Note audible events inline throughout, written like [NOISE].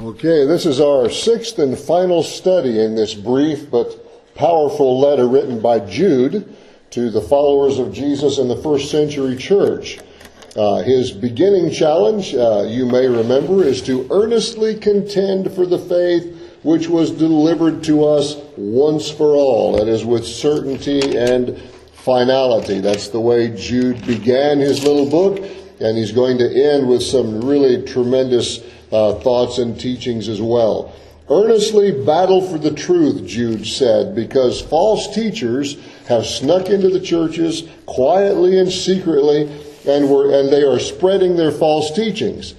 Okay, this is our sixth and final study in this brief but powerful letter written by Jude to the followers of Jesus in the first century church. Uh, his beginning challenge, uh, you may remember, is to earnestly contend for the faith which was delivered to us once for all. That is, with certainty and finality. That's the way Jude began his little book, and he's going to end with some really tremendous uh, thoughts and teachings as well. Earnestly battle for the truth, Jude said, because false teachers have snuck into the churches quietly and secretly, and, were, and they are spreading their false teachings.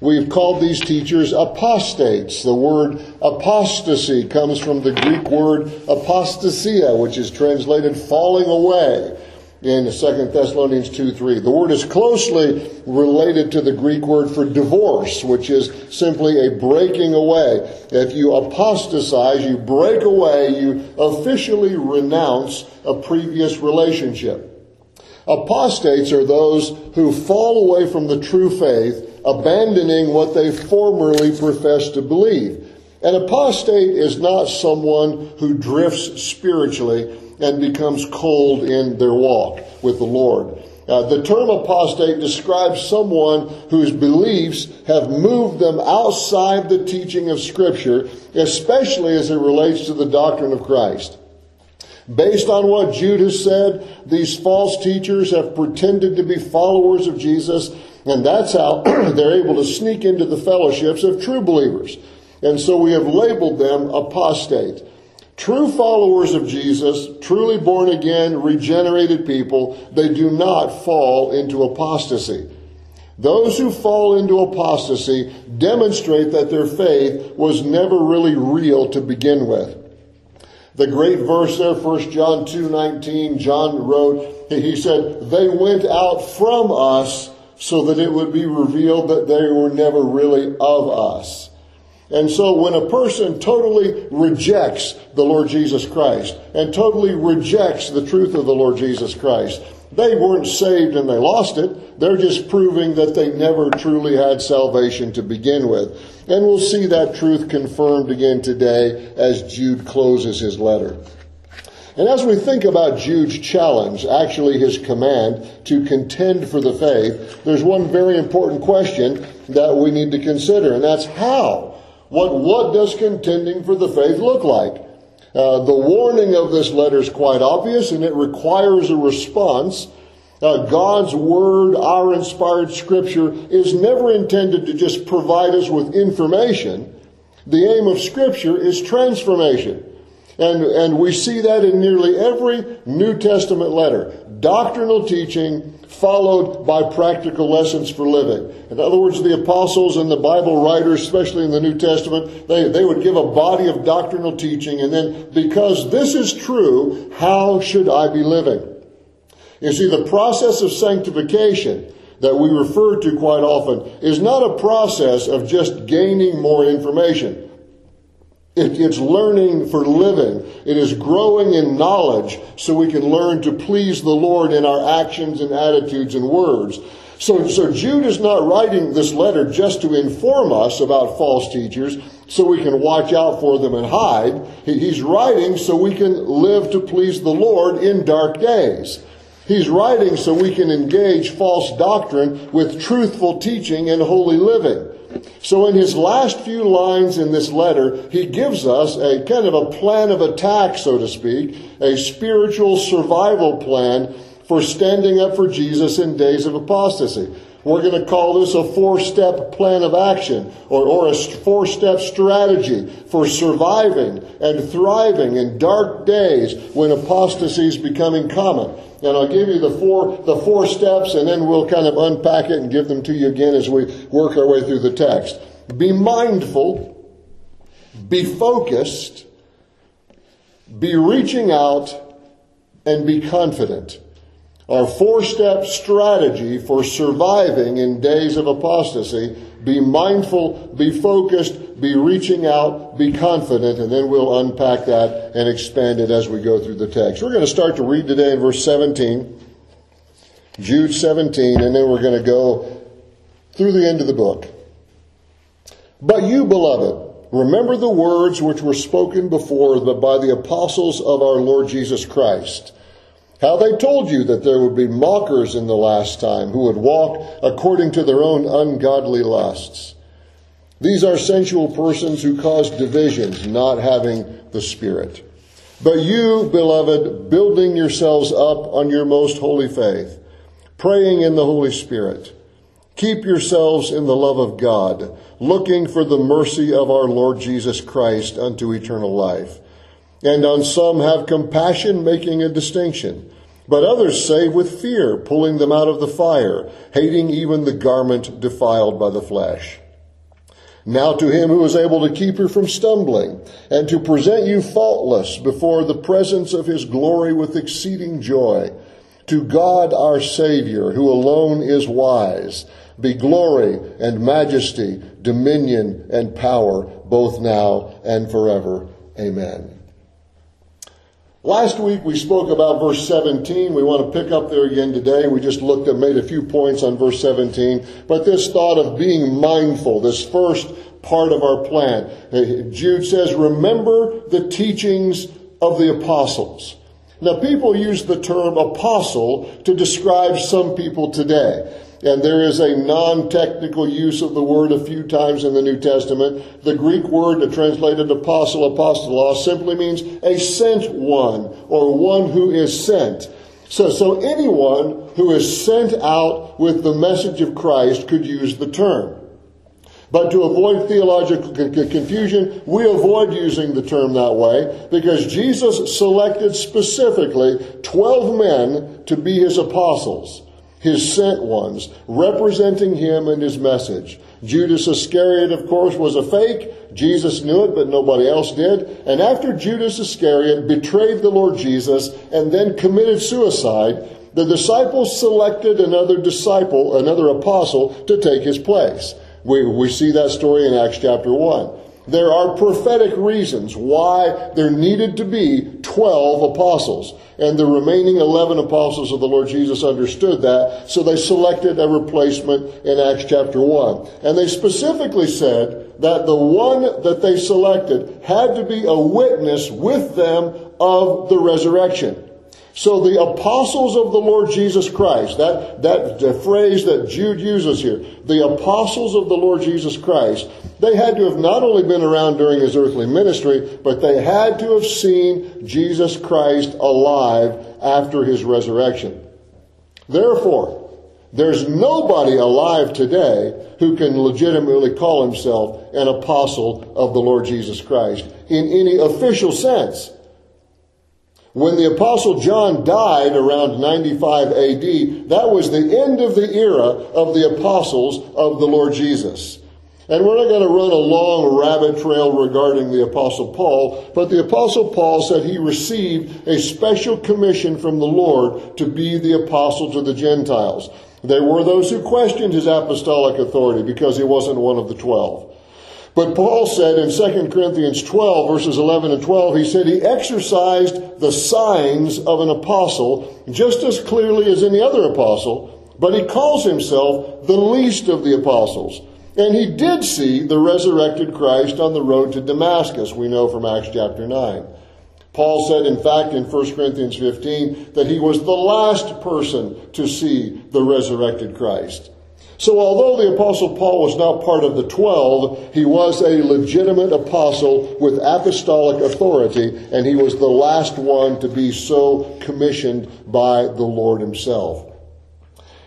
We've called these teachers apostates. The word apostasy comes from the Greek word apostasia, which is translated falling away in 2 Thessalonians 2 3. The word is closely related to the Greek word for divorce, which is simply a breaking away. If you apostatize, you break away, you officially renounce a previous relationship. Apostates are those who fall away from the true faith, abandoning what they formerly professed to believe. An apostate is not someone who drifts spiritually and becomes cold in their walk with the Lord. Uh, the term apostate describes someone whose beliefs have moved them outside the teaching of Scripture, especially as it relates to the doctrine of Christ. Based on what Jude has said, these false teachers have pretended to be followers of Jesus, and that's how [CLEARS THROAT] they're able to sneak into the fellowships of true believers. And so we have labeled them apostate. True followers of Jesus, truly born again, regenerated people, they do not fall into apostasy. Those who fall into apostasy demonstrate that their faith was never really real to begin with. The great verse there, 1 John 2 19, John wrote, he said, They went out from us so that it would be revealed that they were never really of us. And so when a person totally rejects the Lord Jesus Christ and totally rejects the truth of the Lord Jesus Christ, they weren't saved and they lost it. They're just proving that they never truly had salvation to begin with. And we'll see that truth confirmed again today as Jude closes his letter. And as we think about Jude's challenge, actually his command to contend for the faith, there's one very important question that we need to consider, and that's how? What, what does contending for the faith look like? Uh, the warning of this letter is quite obvious and it requires a response. Uh, God's Word, our inspired Scripture, is never intended to just provide us with information. The aim of Scripture is transformation. And, and we see that in nearly every New Testament letter. Doctrinal teaching followed by practical lessons for living. In other words, the apostles and the Bible writers, especially in the New Testament, they, they would give a body of doctrinal teaching and then, because this is true, how should I be living? You see, the process of sanctification that we refer to quite often is not a process of just gaining more information. It, it's learning for living. It is growing in knowledge so we can learn to please the Lord in our actions and attitudes and words. So, so Jude is not writing this letter just to inform us about false teachers so we can watch out for them and hide. He's writing so we can live to please the Lord in dark days. He's writing so we can engage false doctrine with truthful teaching and holy living. So in his last few lines in this letter, he gives us a kind of a plan of attack, so to speak, a spiritual survival plan for standing up for Jesus in days of apostasy. We're going to call this a four-step plan of action or, or a four-step strategy for surviving and thriving in dark days when apostasy is becoming common. And I'll give you the four, the four steps and then we'll kind of unpack it and give them to you again as we work our way through the text. Be mindful, be focused, be reaching out, and be confident. Our four step strategy for surviving in days of apostasy be mindful, be focused, be reaching out, be confident, and then we'll unpack that and expand it as we go through the text. We're going to start to read today in verse 17, Jude 17, and then we're going to go through the end of the book. But you, beloved, remember the words which were spoken before by the apostles of our Lord Jesus Christ. How they told you that there would be mockers in the last time who would walk according to their own ungodly lusts. These are sensual persons who cause divisions, not having the Spirit. But you, beloved, building yourselves up on your most holy faith, praying in the Holy Spirit, keep yourselves in the love of God, looking for the mercy of our Lord Jesus Christ unto eternal life. And on some have compassion, making a distinction. But others save with fear, pulling them out of the fire, hating even the garment defiled by the flesh. Now to him who is able to keep you from stumbling, and to present you faultless before the presence of his glory with exceeding joy, to God our Savior, who alone is wise, be glory and majesty, dominion and power, both now and forever. Amen. Last week we spoke about verse 17. We want to pick up there again today. We just looked at, made a few points on verse 17. But this thought of being mindful, this first part of our plan. Uh, Jude says, remember the teachings of the apostles. Now people use the term apostle to describe some people today. And there is a non-technical use of the word a few times in the New Testament. The Greek word translated apostle, apostolos, simply means a sent one or one who is sent. So, so anyone who is sent out with the message of Christ could use the term. But to avoid theological confusion, we avoid using the term that way because Jesus selected specifically 12 men to be his apostles his sent ones, representing him and his message. Judas Iscariot, of course, was a fake. Jesus knew it, but nobody else did. And after Judas Iscariot betrayed the Lord Jesus and then committed suicide, the disciples selected another disciple, another apostle, to take his place. We, we see that story in Acts chapter 1. There are prophetic reasons why there needed to be 12 apostles. And the remaining 11 apostles of the Lord Jesus understood that, so they selected a replacement in Acts chapter 1. And they specifically said that the one that they selected had to be a witness with them of the resurrection. So the apostles of the Lord Jesus Christ, that, that phrase that Jude uses here, the apostles of the Lord Jesus Christ, they had to have not only been around during his earthly ministry, but they had to have seen Jesus Christ alive after his resurrection. Therefore, there's nobody alive today who can legitimately call himself an apostle of the Lord Jesus Christ in any official sense. When the apostle John died around 95 AD, that was the end of the era of the apostles of the Lord Jesus. And we're not going to run a long rabbit trail regarding the apostle Paul, but the apostle Paul said he received a special commission from the Lord to be the apostle to the Gentiles. There were those who questioned his apostolic authority because he wasn't one of the twelve. But Paul said in 2 Corinthians 12, verses 11 and 12, he said he exercised the signs of an apostle just as clearly as any other apostle, but he calls himself the least of the apostles. And he did see the resurrected Christ on the road to Damascus, we know from Acts chapter 9. Paul said, in fact, in 1 Corinthians 15, that he was the last person to see the resurrected Christ. So although the apostle Paul was not part of the twelve, he was a legitimate apostle with apostolic authority, and he was the last one to be so commissioned by the Lord himself.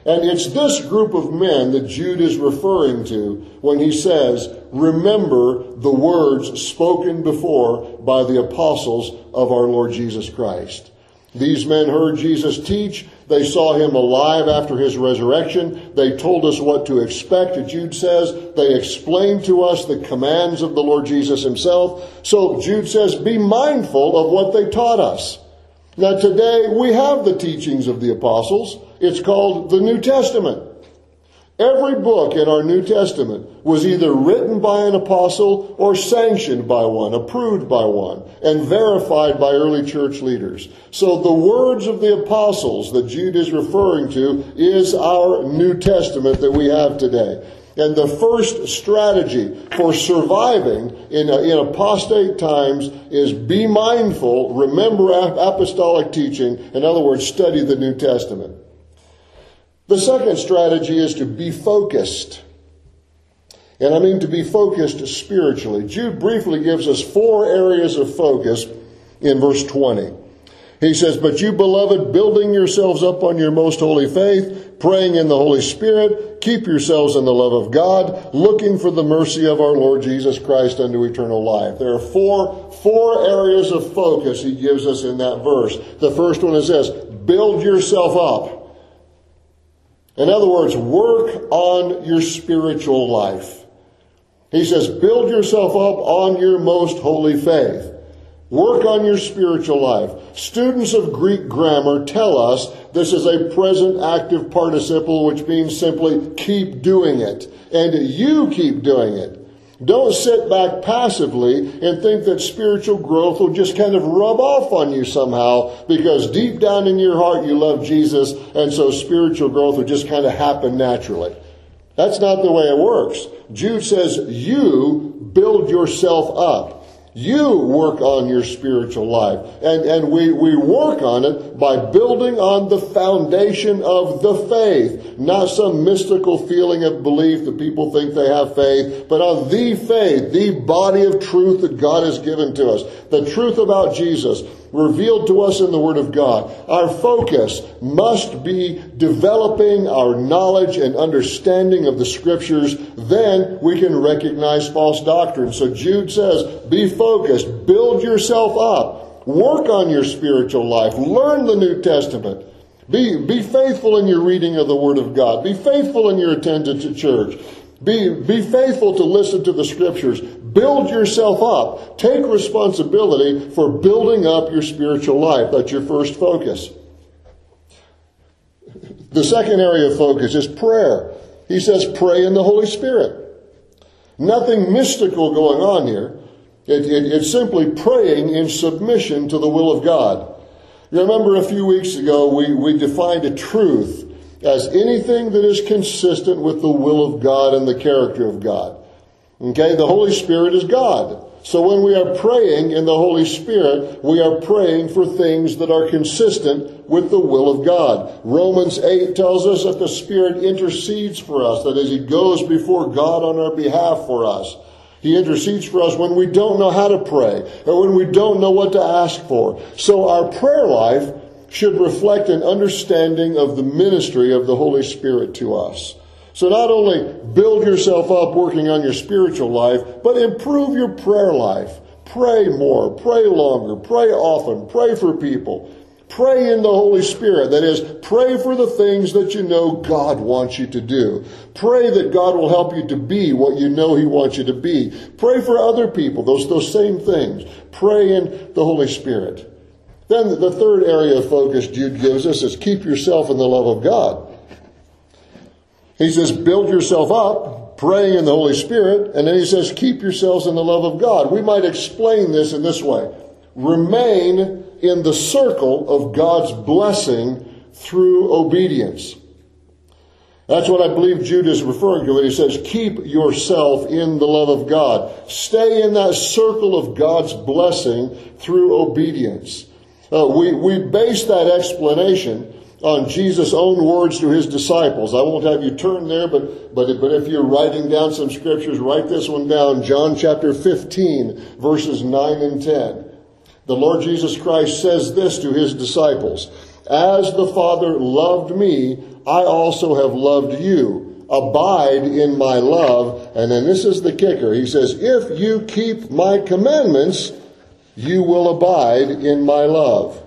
And it's this group of men that Jude is referring to when he says, remember the words spoken before by the apostles of our Lord Jesus Christ. These men heard Jesus teach. They saw him alive after his resurrection. They told us what to expect. Jude says they explained to us the commands of the Lord Jesus himself. So Jude says, be mindful of what they taught us. Now today we have the teachings of the apostles. It's called the New Testament. Every book in our New Testament was either written by an apostle or sanctioned by one, approved by one, and verified by early church leaders. So the words of the apostles that Jude is referring to is our New Testament that we have today. And the first strategy for surviving in, uh, in apostate times is be mindful, remember apostolic teaching. In other words, study the New Testament. The second strategy is to be focused. And I mean to be focused spiritually. Jude briefly gives us four areas of focus in verse 20. He says, But you, beloved, building yourselves up on your most holy faith, praying in the Holy Spirit, keep yourselves in the love of God, looking for the mercy of our Lord Jesus Christ unto eternal life. There are four, four areas of focus he gives us in that verse. The first one is this, build yourself up. In other words, work on your spiritual life. He says, build yourself up on your most holy faith. Work on your spiritual life. Students of Greek grammar tell us this is a present active participle, which means simply keep doing it. And you keep doing it. Don't sit back passively and think that spiritual growth will just kind of rub off on you somehow because deep down in your heart you love Jesus and so spiritual growth will just kind of happen naturally. That's not the way it works. Jude says you build yourself up. You work on your spiritual life. And, and we, we work on it by building on the foundation of the faith. Not some mystical feeling of belief that people think they have faith, but on the faith, the body of truth that God has given to us. The truth about Jesus revealed to us in the Word of God. Our focus must be developing our knowledge and understanding of the Scriptures. Then we can recognize false doctrine. So Jude says, be focused, build yourself up, work on your spiritual life, learn the New Testament. Be, be faithful in your reading of the Word of God. Be faithful in your attendance at church. Be, be faithful to listen to the scriptures. Build yourself up. Take responsibility for building up your spiritual life. That's your first focus. The second area of focus is prayer. He says, pray in the Holy Spirit. Nothing mystical going on here. It, it, it's simply praying in submission to the will of God. You remember a few weeks ago, we, we defined a truth as anything that is consistent with the will of God and the character of God. Okay, the Holy Spirit is God. So when we are praying in the Holy Spirit, we are praying for things that are consistent with the will of God. Romans 8 tells us that the Spirit intercedes for us, that as He goes before God on our behalf for us. He intercedes for us when we don't know how to pray or when we don't know what to ask for. So our prayer life should reflect an understanding of the ministry of the Holy Spirit to us. So not only build yourself up working on your spiritual life, but improve your prayer life. Pray more, pray longer, pray often, pray for people. Pray in the Holy Spirit. That is, pray for the things that you know God wants you to do. Pray that God will help you to be what you know He wants you to be. Pray for other people, those, those same things. Pray in the Holy Spirit. Then the third area of focus Jude gives us is keep yourself in the love of God. He says, build yourself up, praying in the Holy Spirit, and then he says, keep yourselves in the love of God. We might explain this in this way. Remain in the circle of God's blessing through obedience. That's what I believe Jude is referring to when he says, keep yourself in the love of God. Stay in that circle of God's blessing through obedience. Uh, we, we base that explanation on Jesus' own words to his disciples. I won't have you turn there, but, but, but if you're writing down some scriptures, write this one down. John chapter 15, verses 9 and 10. The Lord Jesus Christ says this to his disciples. As the Father loved me, I also have loved you. Abide in my love. And then this is the kicker. He says, if you keep my commandments, you will abide in my love,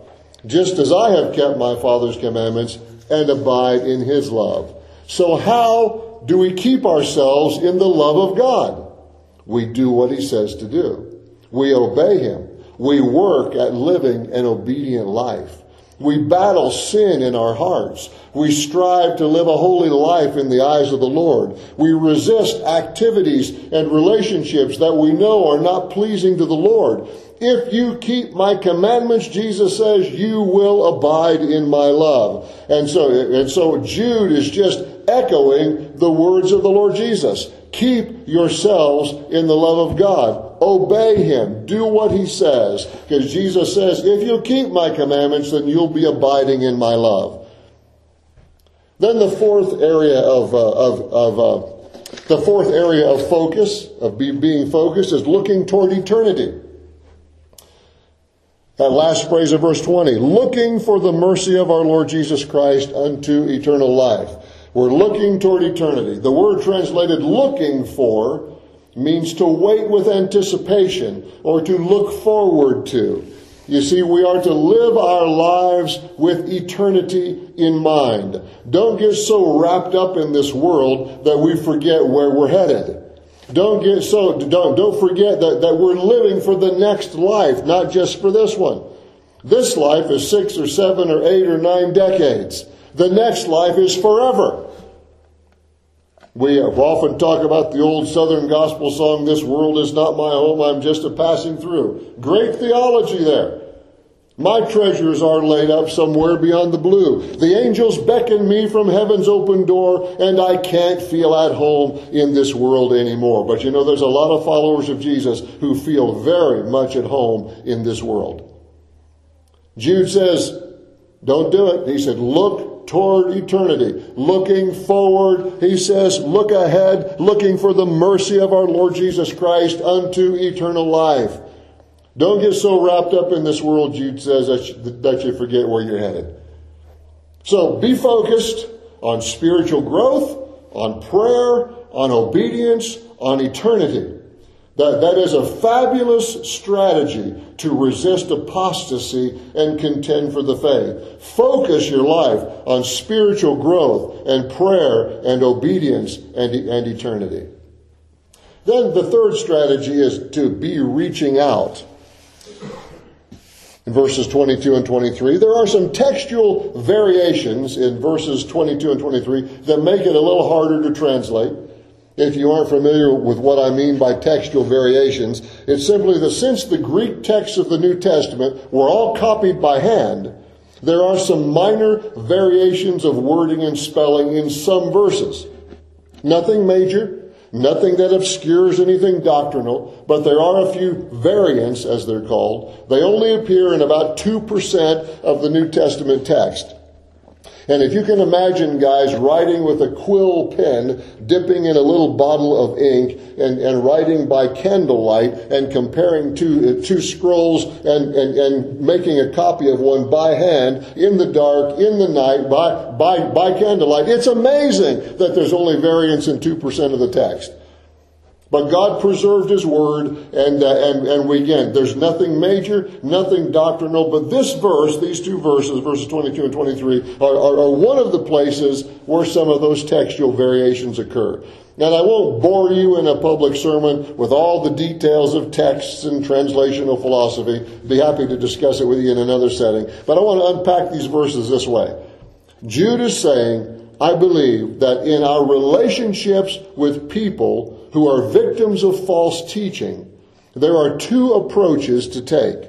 just as I have kept my Father's commandments and abide in his love. So how do we keep ourselves in the love of God? We do what he says to do. We obey him. We work at living an obedient life. We battle sin in our hearts. We strive to live a holy life in the eyes of the Lord. We resist activities and relationships that we know are not pleasing to the Lord. If you keep my commandments, Jesus says, you will abide in my love. And so, and so Jude is just echoing the words of the Lord Jesus. Keep yourselves in the love of God. Obey Him. Do what He says. Because Jesus says, if you keep my commandments, then you'll be abiding in my love. Then the fourth area of, uh, of, of uh, the fourth area of focus, of be, being focused, is looking toward eternity. That last phrase of verse 20, looking for the mercy of our Lord Jesus Christ unto eternal life. We're looking toward eternity. The word translated looking for means to wait with anticipation or to look forward to. You see, we are to live our lives with eternity in mind. Don't get so wrapped up in this world that we forget where we're headed. Don't get so, don't, don't forget that, that we're living for the next life, not just for this one. This life is six or seven or eight or nine decades. The next life is forever. We often talk about the old Southern gospel song, This world is not my home, I'm just a passing through. Great theology there. My treasures are laid up somewhere beyond the blue. The angels beckon me from heaven's open door, and I can't feel at home in this world anymore. But you know, there's a lot of followers of Jesus who feel very much at home in this world. Jude says, don't do it. He said, look toward eternity. Looking forward, he says, look ahead, looking for the mercy of our Lord Jesus Christ unto eternal life. Don't get so wrapped up in this world, Jude says, that you, forget where you're headed. So be focused on spiritual growth, on prayer, on obedience, on eternity. That, that is a fabulous strategy to resist apostasy and contend for the faith. Focus your life on spiritual growth and prayer and obedience and, and eternity. Then the third strategy is to be reaching out in verses 22 and 23. There are some textual variations in verses 22 and 23 that make it a little harder to translate. If you aren't familiar with what I mean by textual variations, it's simply that since the Greek texts of the New Testament were all copied by hand, there are some minor variations of wording and spelling in some verses. Nothing major, Nothing that obscures anything doctrinal, but there are a few variants, as they're called. They only appear in about 2% of the New Testament text. And if you can imagine guys writing with a quill pen, dipping in a little bottle of ink, and, and writing by candlelight, and comparing two, uh, two scrolls, and, and, and making a copy of one by hand, in the dark, in the night, by, by, by candlelight, it's amazing that there's only variance in 2% of the text. But God preserved His Word, and, uh, and, and we, again, there's nothing major, nothing doctrinal, but this verse, these two verses, verses 22 and 23, are, are, are one of the places where some of those textual variations occur. And I won't bore you in a public sermon with all the details of texts and translational philosophy. Be happy to discuss it with you in another setting. But I want to unpack these verses this way. Jude is saying, I believe that in our relationships with people who are victims of false teaching, there are two approaches to take.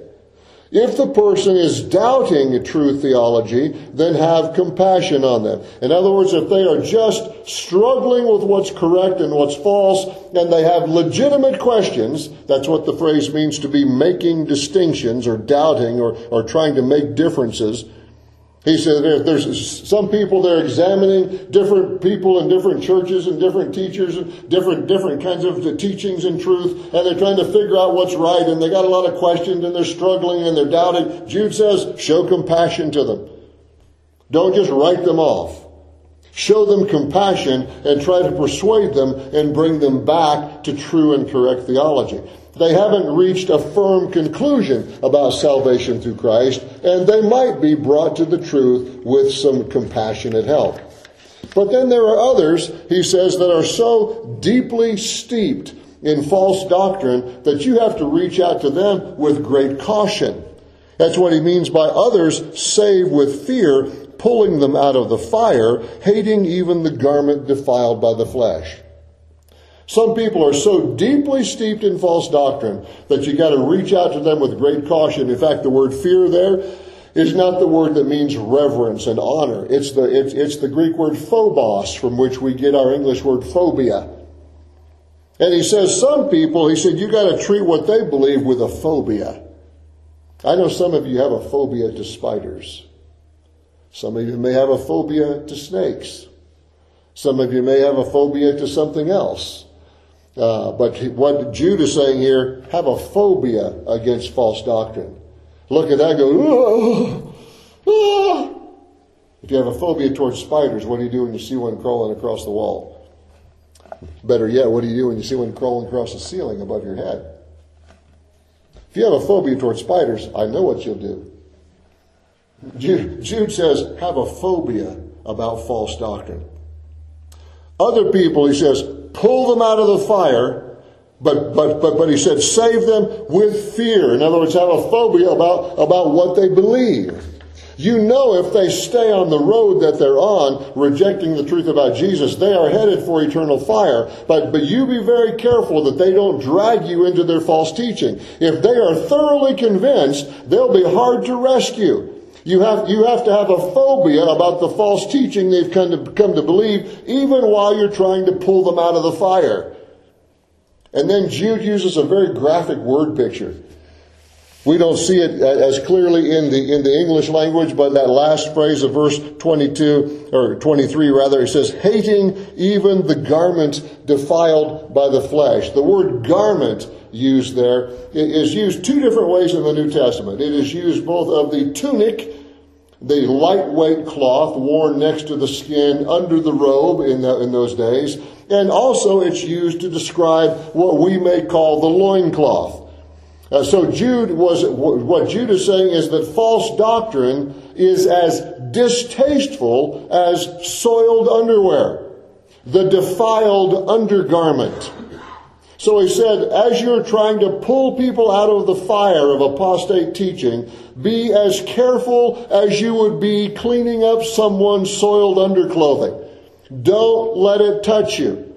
If the person is doubting true theology, then have compassion on them. In other words, if they are just struggling with what's correct and what's false, and they have legitimate questions, that's what the phrase means to be making distinctions or doubting or, or trying to make differences, he said there's some people they're examining different people in different churches and different teachers and different different kinds of teachings and truth, and they're trying to figure out what's right, and they got a lot of questions and they're struggling and they're doubting. Jude says, show compassion to them. Don't just write them off. Show them compassion and try to persuade them and bring them back to true and correct theology. They haven't reached a firm conclusion about salvation through Christ, and they might be brought to the truth with some compassionate help. But then there are others, he says, that are so deeply steeped in false doctrine that you have to reach out to them with great caution. That's what he means by others save with fear, pulling them out of the fire, hating even the garment defiled by the flesh. Some people are so deeply steeped in false doctrine that you got to reach out to them with great caution. In fact, the word fear there is not the word that means reverence and honor. It's the, it's, it's the Greek word phobos, from which we get our English word phobia. And he says some people, he said, you got to treat what they believe with a phobia. I know some of you have a phobia to spiders. Some of you may have a phobia to snakes. Some of you may have a phobia to something else. Uh, but what Jude is saying here, have a phobia against false doctrine. Look at that go, ah. If you have a phobia towards spiders, what do you do when you see one crawling across the wall? Better yet, what do you do when you see one crawling across the ceiling above your head? If you have a phobia towards spiders, I know what you'll do. Jude says, have a phobia about false doctrine. Other people, he says, pull them out of the fire, but, but, but, but he said, save them with fear. In other words, have a phobia about, about what they believe. You know if they stay on the road that they're on, rejecting the truth about Jesus, they are headed for eternal fire. But, but you be very careful that they don't drag you into their false teaching. If they are thoroughly convinced, they'll be hard to rescue. You have, you have to have a phobia about the false teaching they've come to, come to believe, even while you're trying to pull them out of the fire. And then Jude uses a very graphic word picture. We don't see it as clearly in the, in the English language, but that last phrase of verse 22, or 23 rather, it says, hating even the garment defiled by the flesh. The word garment used there is used two different ways in the New Testament. It is used both of the tunic, the lightweight cloth worn next to the skin under the robe in, the, in those days, and also it's used to describe what we may call the loincloth. Uh, so Jude was what Jude is saying is that false doctrine is as distasteful as soiled underwear, the defiled undergarment. So he said, as you're trying to pull people out of the fire of apostate teaching, be as careful as you would be cleaning up someone's soiled underclothing. Don't let it touch you.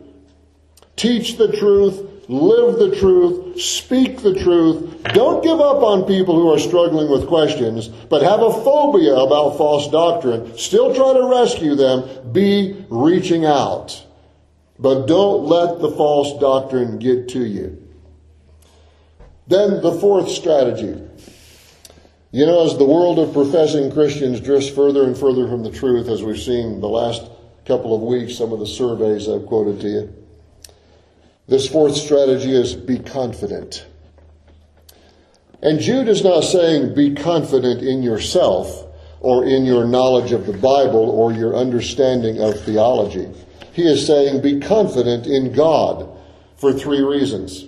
Teach the truth, live the truth, speak the truth. Don't give up on people who are struggling with questions, but have a phobia about false doctrine. Still try to rescue them. Be reaching out. But don't let the false doctrine get to you. Then the fourth strategy. You know, as the world of professing Christians drifts further and further from the truth, as we've seen the last couple of weeks, some of the surveys I've quoted to you, this fourth strategy is be confident. And Jude is not saying be confident in yourself or in your knowledge of the Bible or your understanding of theology. He is saying, be confident in God for three reasons.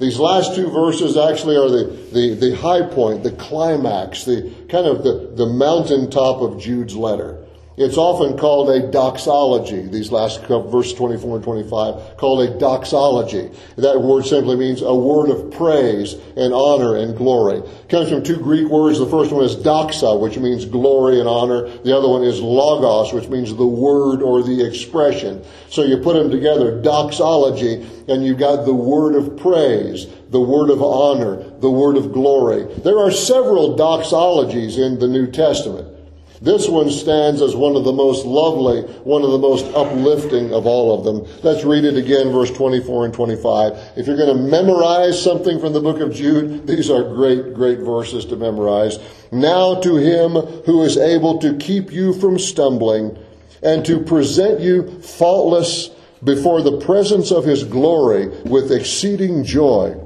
These last two verses actually are the, the, the high point, the climax, the kind of the, the mountaintop of Jude's letter. It's often called a doxology, these last couple, verse 24 and 25, called a doxology. That word simply means a word of praise and honor and glory. It comes from two Greek words. The first one is doxa, which means glory and honor. The other one is logos, which means the word or the expression. So you put them together, doxology, and you've got the word of praise, the word of honor, the word of glory. There are several doxologies in the New Testament. This one stands as one of the most lovely, one of the most uplifting of all of them. Let's read it again, verse 24 and 25. If you're going to memorize something from the book of Jude, these are great, great verses to memorize. Now to him who is able to keep you from stumbling and to present you faultless before the presence of his glory with exceeding joy.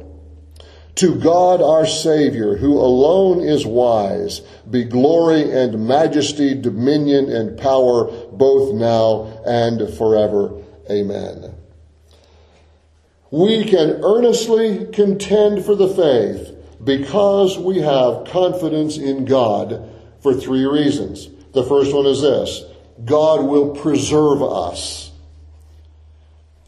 To God our Savior, who alone is wise, be glory and majesty, dominion and power, both now and forever. Amen. We can earnestly contend for the faith because we have confidence in God for three reasons. The first one is this God will preserve us.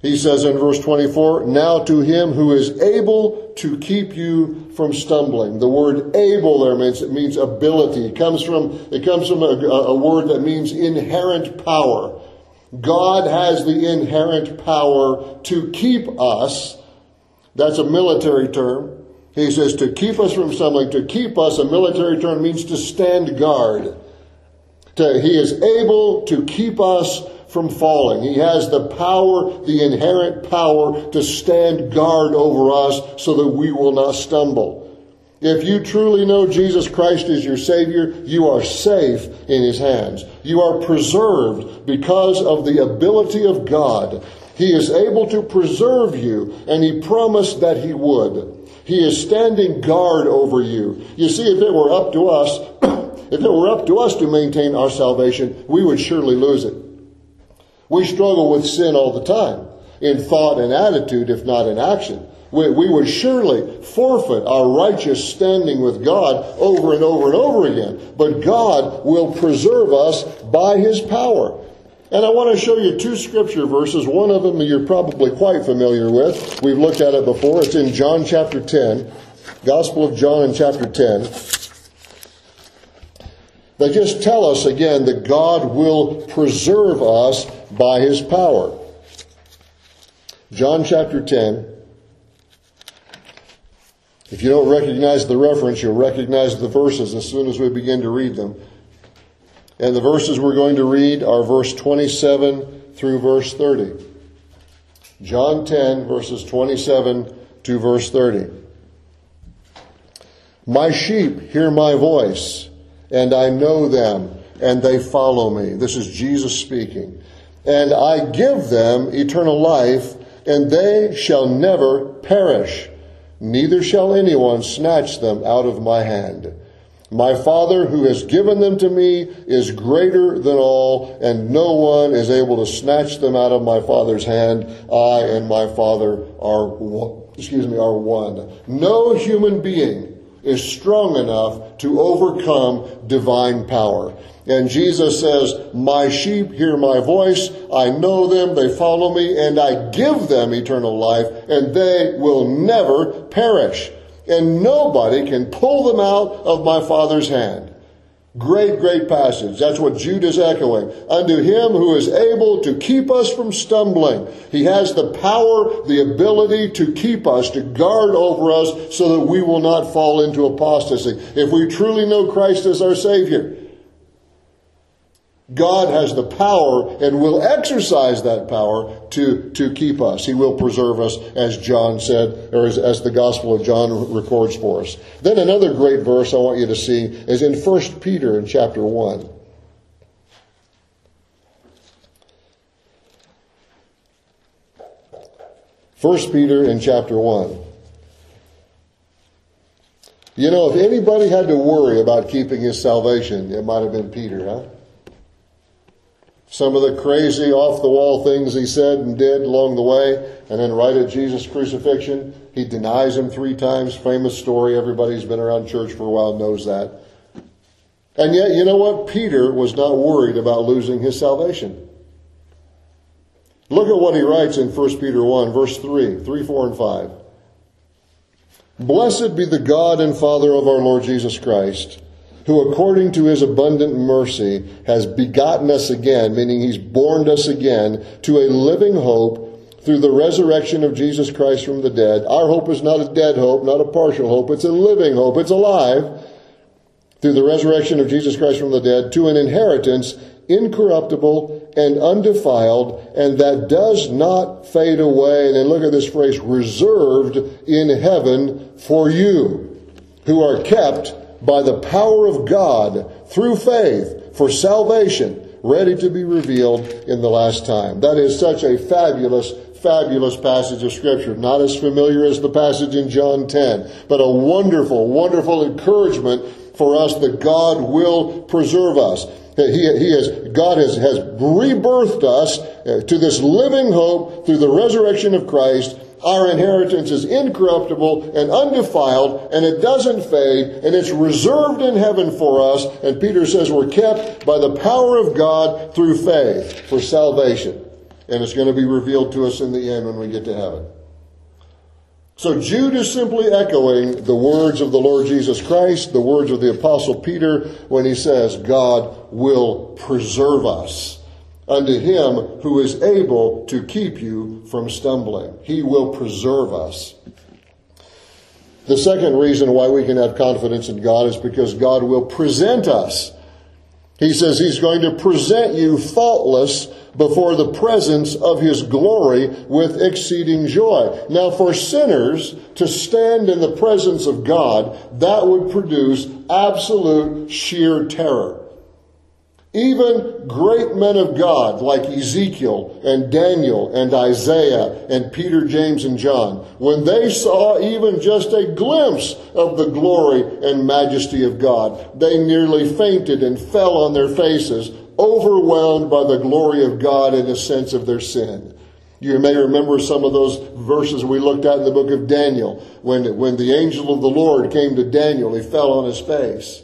He says in verse 24, Now to him who is able to keep you from stumbling. The word able there means, it means ability. It comes from, it comes from a, a word that means inherent power. God has the inherent power to keep us. That's a military term. He says to keep us from stumbling, to keep us, a military term means to stand guard. To, he is able to keep us from falling. He has the power, the inherent power to stand guard over us so that we will not stumble. If you truly know Jesus Christ is your Savior, you are safe in His hands. You are preserved because of the ability of God. He is able to preserve you, and He promised that He would. He is standing guard over you. You see, if it were up to us, [COUGHS] if it were up to us to maintain our salvation, we would surely lose it. We struggle with sin all the time, in thought and attitude, if not in action we, we would surely forfeit our righteous standing with God over and over and over again. But God will preserve us by His power. And I want to show you two scripture verses. One of them you're probably quite familiar with. We've looked at it before. It's in John chapter 10, Gospel of John in chapter 10. They just tell us again that God will preserve us by his power. John chapter 10, if you don't recognize the reference, you'll recognize the verses as soon as we begin to read them. And the verses we're going to read are verse 27 through verse 30. John 10, verses 27 to verse 30. My sheep hear my voice, and I know them, and they follow me. This is Jesus speaking. And I give them eternal life, and they shall never perish neither shall anyone snatch them out of my hand. My Father who has given them to me is greater than all, and no one is able to snatch them out of my Father's hand. I and my Father are one, excuse me, are one. No human being is strong enough to overcome divine power. And Jesus says, My sheep hear my voice. I know them. They follow me and I give them eternal life and they will never perish. And nobody can pull them out of my Father's hand. Great, great passage. That's what Jude is echoing. Unto him who is able to keep us from stumbling. He has the power, the ability to keep us, to guard over us so that we will not fall into apostasy. If we truly know Christ as our Savior, God has the power and will exercise that power to, to keep us. He will preserve us, as John said, or as, as the Gospel of John records for us. Then another great verse I want you to see is in 1 Peter in chapter 1. First Peter in chapter 1. You know, if anybody had to worry about keeping his salvation, it might have been Peter, huh? Some of the crazy off the wall things he said and did along the way. And then right at Jesus' crucifixion, he denies him three times. Famous story. Everybody who's been around church for a while knows that. And yet, you know what? Peter was not worried about losing his salvation. Look at what he writes in 1 Peter 1, verse 3, 3, 4, and 5. Blessed be the God and Father of our Lord Jesus Christ who according to his abundant mercy has begotten us again, meaning he's born us again to a living hope through the resurrection of Jesus Christ from the dead. Our hope is not a dead hope, not a partial hope. It's a living hope. It's alive through the resurrection of Jesus Christ from the dead to an inheritance incorruptible and undefiled and that does not fade away. And then look at this phrase, reserved in heaven for you who are kept by the power of God through faith for salvation ready to be revealed in the last time. That is such a fabulous, fabulous passage of scripture. Not as familiar as the passage in John 10, but a wonderful, wonderful encouragement for us that God will preserve us. He, he has, God has, has rebirthed us uh, to this living hope through the resurrection of Christ our inheritance is incorruptible and undefiled, and it doesn't fade, and it's reserved in heaven for us. And Peter says we're kept by the power of God through faith for salvation. And it's going to be revealed to us in the end when we get to heaven. So Jude is simply echoing the words of the Lord Jesus Christ, the words of the Apostle Peter, when he says, God will preserve us unto him who is able to keep you from stumbling. He will preserve us. The second reason why we can have confidence in God is because God will present us. He says He's going to present you faultless before the presence of His glory with exceeding joy. Now, for sinners to stand in the presence of God, that would produce absolute sheer terror. Even great men of God like Ezekiel and Daniel and Isaiah and Peter, James, and John, when they saw even just a glimpse of the glory and majesty of God, they nearly fainted and fell on their faces, overwhelmed by the glory of God and a sense of their sin. You may remember some of those verses we looked at in the book of Daniel. When, when the angel of the Lord came to Daniel, he fell on his face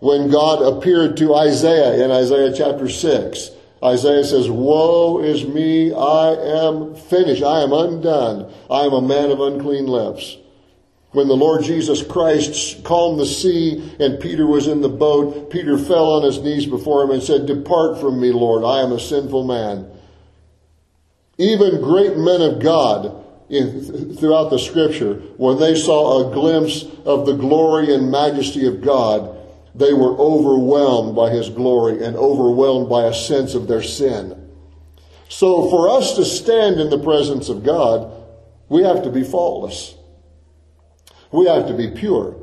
when God appeared to Isaiah in Isaiah chapter 6. Isaiah says, Woe is me, I am finished, I am undone, I am a man of unclean lips. When the Lord Jesus Christ calmed the sea and Peter was in the boat, Peter fell on his knees before him and said, Depart from me, Lord, I am a sinful man. Even great men of God in, throughout the scripture, when they saw a glimpse of the glory and majesty of God, they were overwhelmed by his glory and overwhelmed by a sense of their sin. So for us to stand in the presence of God, we have to be faultless. We have to be pure.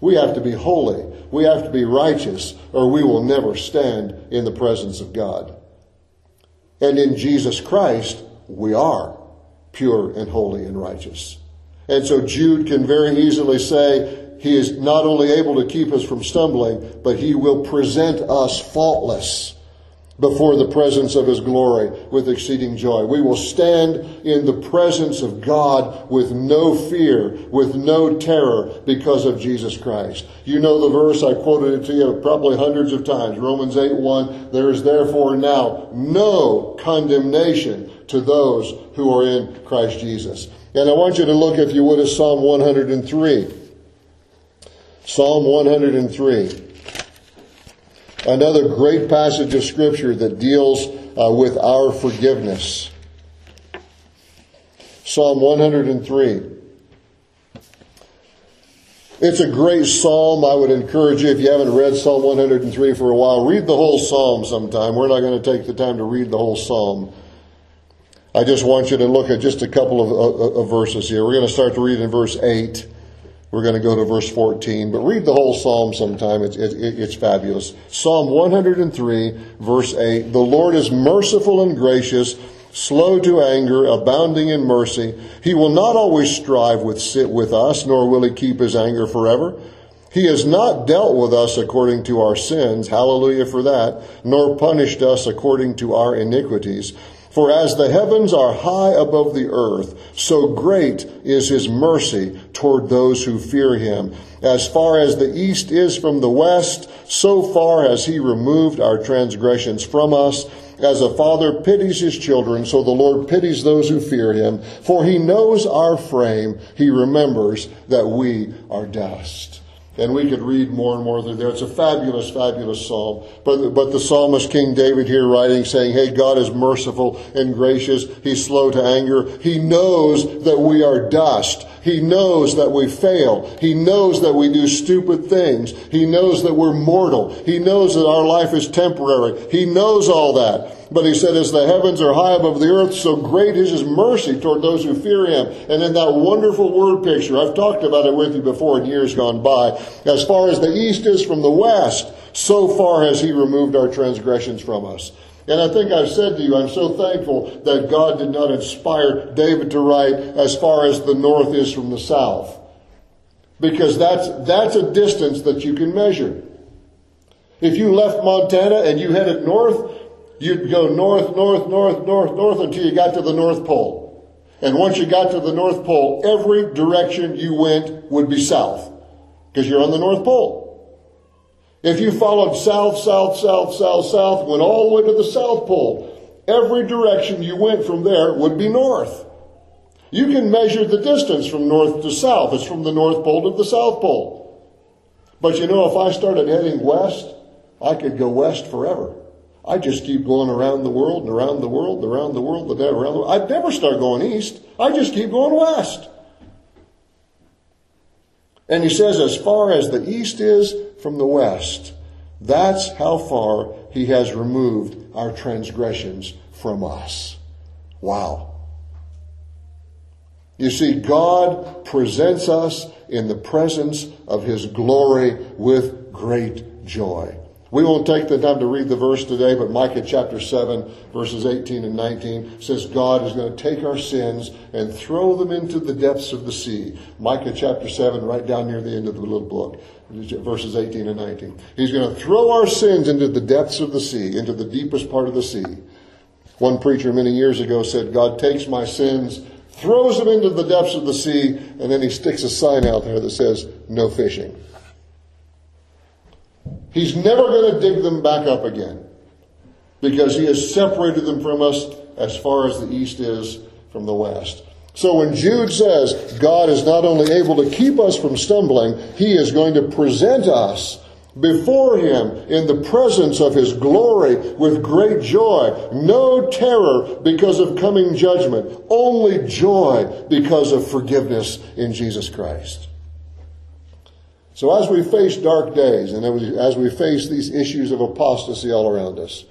We have to be holy. We have to be righteous, or we will never stand in the presence of God. And in Jesus Christ, we are pure and holy and righteous. And so Jude can very easily say, he is not only able to keep us from stumbling, but He will present us faultless before the presence of His glory with exceeding joy. We will stand in the presence of God with no fear, with no terror because of Jesus Christ. You know the verse, I quoted it to you probably hundreds of times. Romans 8 1. There is therefore now no condemnation to those who are in Christ Jesus. And I want you to look, if you would, at Psalm 103. Psalm 103. Another great passage of scripture that deals uh, with our forgiveness. Psalm 103. It's a great psalm. I would encourage you, if you haven't read Psalm 103 for a while, read the whole psalm sometime. We're not going to take the time to read the whole psalm. I just want you to look at just a couple of, of verses here. We're going to start to read in verse 8. We're going to go to verse 14, but read the whole psalm sometime. It's, it, it's fabulous. Psalm 103, verse 8. The Lord is merciful and gracious, slow to anger, abounding in mercy. He will not always strive with, with us, nor will he keep his anger forever. He has not dealt with us according to our sins, hallelujah for that, nor punished us according to our iniquities. For as the heavens are high above the earth, so great is his mercy toward those who fear him. As far as the east is from the west, so far has he removed our transgressions from us. As a father pities his children, so the Lord pities those who fear him. For he knows our frame. He remembers that we are dust and we could read more and more through there. It's a fabulous, fabulous psalm. But, but the psalmist King David here writing saying, Hey, God is merciful and gracious. He's slow to anger. He knows that we are dust. He knows that we fail. He knows that we do stupid things. He knows that we're mortal. He knows that our life is temporary. He knows all that. But he said, as the heavens are high above the earth, so great is his mercy toward those who fear him. And in that wonderful word picture, I've talked about it with you before in years gone by. As far as the east is from the west, so far has he removed our transgressions from us. And I think I've said to you, I'm so thankful that God did not inspire David to write as far as the north is from the south. Because that's, that's a distance that you can measure. If you left Montana and you headed north, you'd go north, north, north, north, north until you got to the North Pole. And once you got to the North Pole, every direction you went would be south because you're on the North Pole. If you followed south, south, south, south, south, went all the way to the South Pole, every direction you went from there would be north. You can measure the distance from north to south. It's from the North Pole to the South Pole. But you know, if I started heading west, I could go west forever. I just keep going around the world and around the world and around the world and around the world. I'd never start going east. I just keep going west. And he says, as far as the east is from the west, that's how far he has removed our transgressions from us. Wow. You see, God presents us in the presence of his glory with great joy. We won't take the time to read the verse today, but Micah chapter 7, verses 18 and 19 says God is going to take our sins and throw them into the depths of the sea. Micah chapter 7, right down near the end of the little book, verses 18 and 19. He's going to throw our sins into the depths of the sea, into the deepest part of the sea. One preacher many years ago said, God takes my sins, throws them into the depths of the sea, and then he sticks a sign out there that says, no fishing. He's never going to dig them back up again because he has separated them from us as far as the east is from the west. So when Jude says God is not only able to keep us from stumbling, he is going to present us before him in the presence of his glory with great joy. No terror because of coming judgment, only joy because of forgiveness in Jesus Christ. So as we face dark days and as we face these issues of apostasy all around us,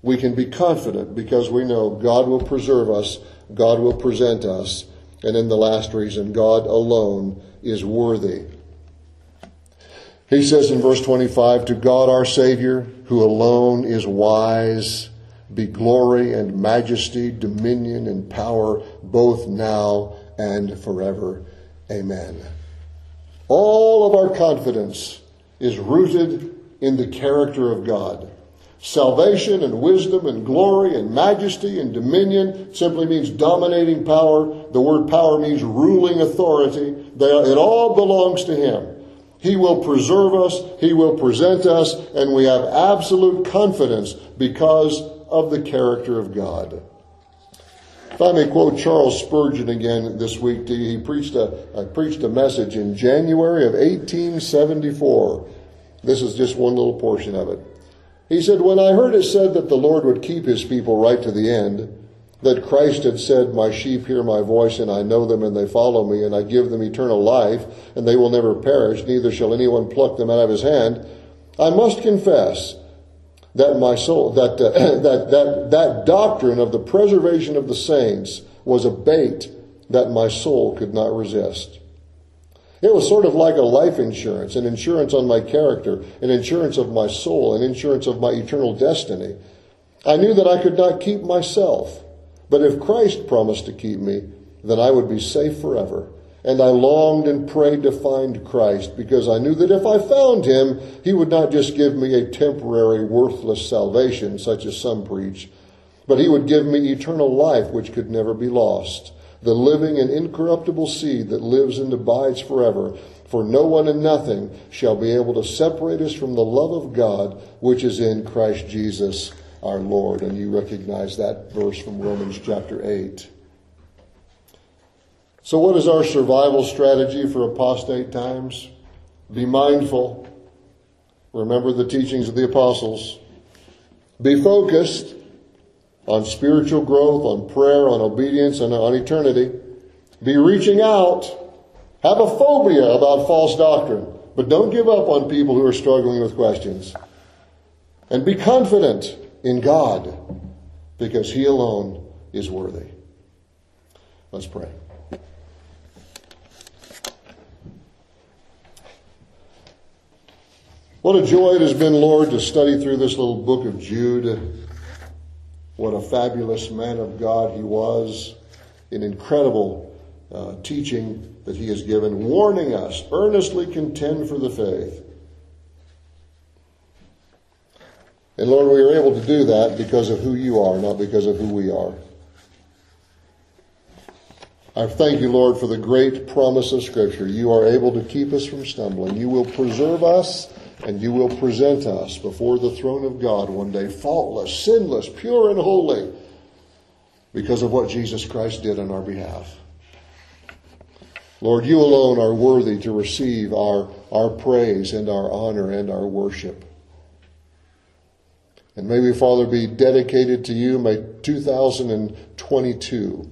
we can be confident because we know God will preserve us, God will present us, and in the last reason, God alone is worthy. He says in verse 25, To God our Savior, who alone is wise, be glory and majesty, dominion and power, both now and forever. Amen. All of our confidence is rooted in the character of God. Salvation and wisdom and glory and majesty and dominion simply means dominating power. The word power means ruling authority. It all belongs to Him. He will preserve us, He will present us, and we have absolute confidence because of the character of God. If I may quote Charles Spurgeon again this week he preached a, uh, preached a message in January of 1874. This is just one little portion of it. He said, When I heard it said that the Lord would keep his people right to the end, that Christ had said, My sheep hear my voice, and I know them, and they follow me, and I give them eternal life, and they will never perish, neither shall anyone pluck them out of his hand, I must confess that my soul, that, uh, [CLEARS THROAT] that, that, that doctrine of the preservation of the saints was a bait that my soul could not resist. It was sort of like a life insurance, an insurance on my character, an insurance of my soul, an insurance of my eternal destiny. I knew that I could not keep myself, but if Christ promised to keep me, then I would be safe forever. And I longed and prayed to find Christ because I knew that if I found him, he would not just give me a temporary, worthless salvation, such as some preach, but he would give me eternal life which could never be lost, the living and incorruptible seed that lives and abides forever. For no one and nothing shall be able to separate us from the love of God which is in Christ Jesus our Lord. And you recognize that verse from Romans chapter 8. So, what is our survival strategy for apostate times? Be mindful. Remember the teachings of the apostles. Be focused on spiritual growth, on prayer, on obedience, and on eternity. Be reaching out. Have a phobia about false doctrine, but don't give up on people who are struggling with questions. And be confident in God because He alone is worthy. Let's pray. What a joy it has been, Lord, to study through this little book of Jude. What a fabulous man of God he was. An incredible uh, teaching that he has given, warning us earnestly contend for the faith. And Lord, we are able to do that because of who you are, not because of who we are. I thank you, Lord, for the great promise of Scripture. You are able to keep us from stumbling. You will preserve us and you will present us before the throne of God one day, faultless, sinless, pure, and holy, because of what Jesus Christ did on our behalf. Lord, you alone are worthy to receive our, our praise and our honor and our worship. And may we, Father, be dedicated to you. May 2022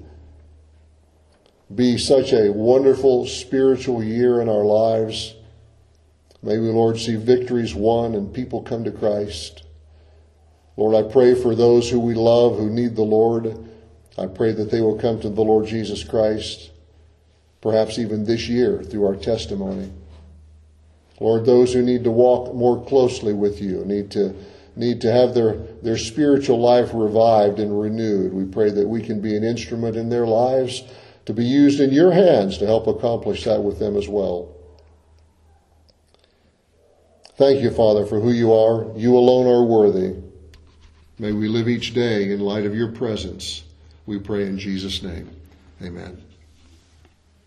be such a wonderful spiritual year in our lives. May we, Lord, see victories won and people come to Christ. Lord, I pray for those who we love who need the Lord. I pray that they will come to the Lord Jesus Christ, perhaps even this year through our testimony. Lord, those who need to walk more closely with you, need to need to have their, their spiritual life revived and renewed. We pray that we can be an instrument in their lives to be used in your hands to help accomplish that with them as well. Thank you, Father, for who you are. You alone are worthy. May we live each day in light of your presence. We pray in Jesus' name. Amen.